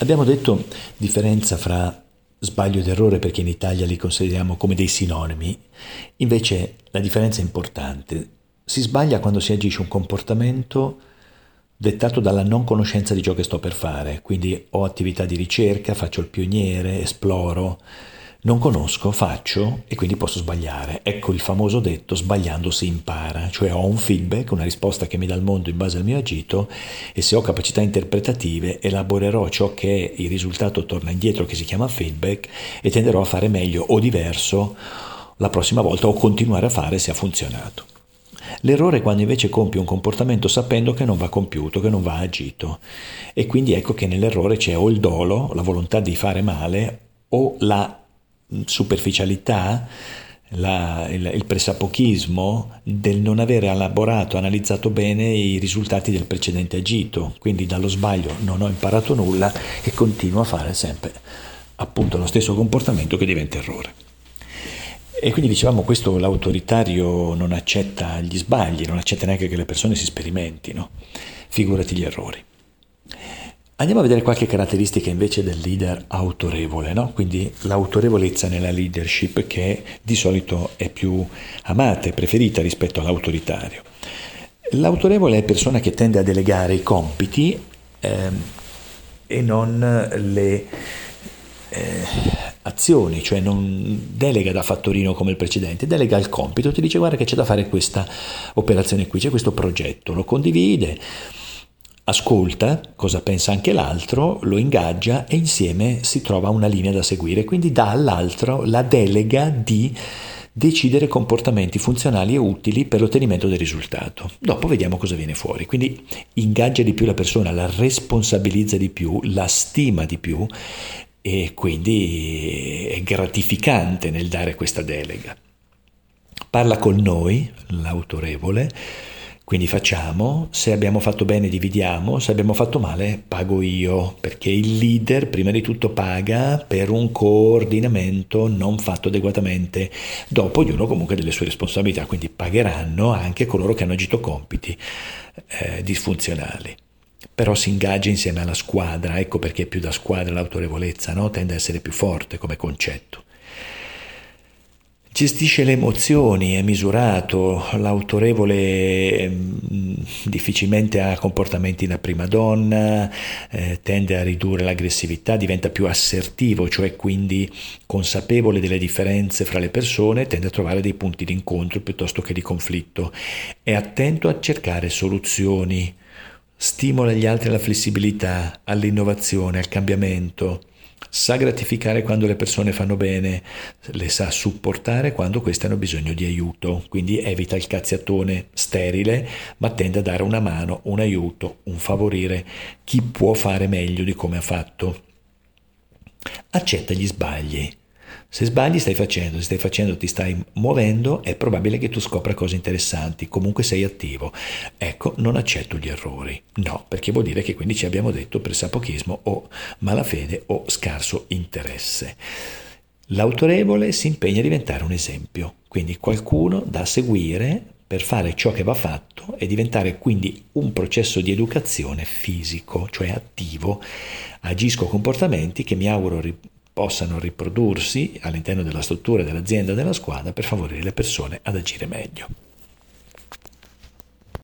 Abbiamo detto differenza fra sbaglio ed errore perché in Italia li consideriamo come dei sinonimi, invece la differenza è importante. Si sbaglia quando si agisce un comportamento dettato dalla non conoscenza di ciò che sto per fare, quindi ho attività di ricerca, faccio il pioniere, esploro, non conosco, faccio e quindi posso sbagliare. Ecco il famoso detto sbagliando si impara, cioè ho un feedback, una risposta che mi dà il mondo in base al mio agito e se ho capacità interpretative elaborerò ciò che il risultato torna indietro che si chiama feedback e tenderò a fare meglio o diverso la prossima volta o continuare a fare se ha funzionato. L'errore è quando invece compi un comportamento sapendo che non va compiuto, che non va agito. E quindi ecco che nell'errore c'è o il dolo, la volontà di fare male, o la superficialità, la, il, il pressapochismo del non aver elaborato, analizzato bene i risultati del precedente agito, quindi dallo sbaglio non ho imparato nulla e continuo a fare sempre appunto lo stesso comportamento che diventa errore. E quindi dicevamo questo l'autoritario non accetta gli sbagli, non accetta neanche che le persone si sperimentino, figurati gli errori. Andiamo a vedere qualche caratteristica invece del leader autorevole, no? quindi l'autorevolezza nella leadership che di solito è più amata e preferita rispetto all'autoritario. L'autorevole è persona che tende a delegare i compiti ehm, e non le eh, azioni, cioè non delega da fattorino come il precedente, delega il compito, ti dice guarda che c'è da fare questa operazione qui, c'è questo progetto, lo condivide ascolta cosa pensa anche l'altro, lo ingaggia e insieme si trova una linea da seguire, quindi dà all'altro la delega di decidere comportamenti funzionali e utili per l'ottenimento del risultato. Dopo vediamo cosa viene fuori. Quindi ingaggia di più la persona, la responsabilizza di più, la stima di più e quindi è gratificante nel dare questa delega. Parla con noi, l'autorevole, quindi facciamo, se abbiamo fatto bene dividiamo, se abbiamo fatto male pago io, perché il leader prima di tutto paga per un coordinamento non fatto adeguatamente. Dopo ognuno comunque delle sue responsabilità, quindi pagheranno anche coloro che hanno agito compiti eh, disfunzionali. Però si ingaggia insieme alla squadra, ecco perché più da squadra l'autorevolezza, no? tende a essere più forte come concetto. Gestisce le emozioni, è misurato, l'autorevole mm, difficilmente ha comportamenti da prima donna, eh, tende a ridurre l'aggressività, diventa più assertivo, cioè quindi consapevole delle differenze fra le persone, tende a trovare dei punti di incontro piuttosto che di conflitto, è attento a cercare soluzioni, stimola gli altri alla flessibilità, all'innovazione, al cambiamento sa gratificare quando le persone fanno bene, le sa supportare quando queste hanno bisogno di aiuto, quindi evita il cazziatone sterile, ma tende a dare una mano, un aiuto, un favorire. Chi può fare meglio di come ha fatto. Accetta gli sbagli, se sbagli stai facendo, se stai facendo ti stai muovendo, è probabile che tu scopra cose interessanti, comunque sei attivo. Ecco, non accetto gli errori. No, perché vuol dire che quindi ci abbiamo detto pressapochismo o malafede o scarso interesse. L'autorevole si impegna a diventare un esempio, quindi qualcuno da seguire per fare ciò che va fatto e diventare quindi un processo di educazione fisico, cioè attivo. Agisco comportamenti che mi auguro possano riprodursi all'interno della struttura dell'azienda e della squadra per favorire le persone ad agire meglio.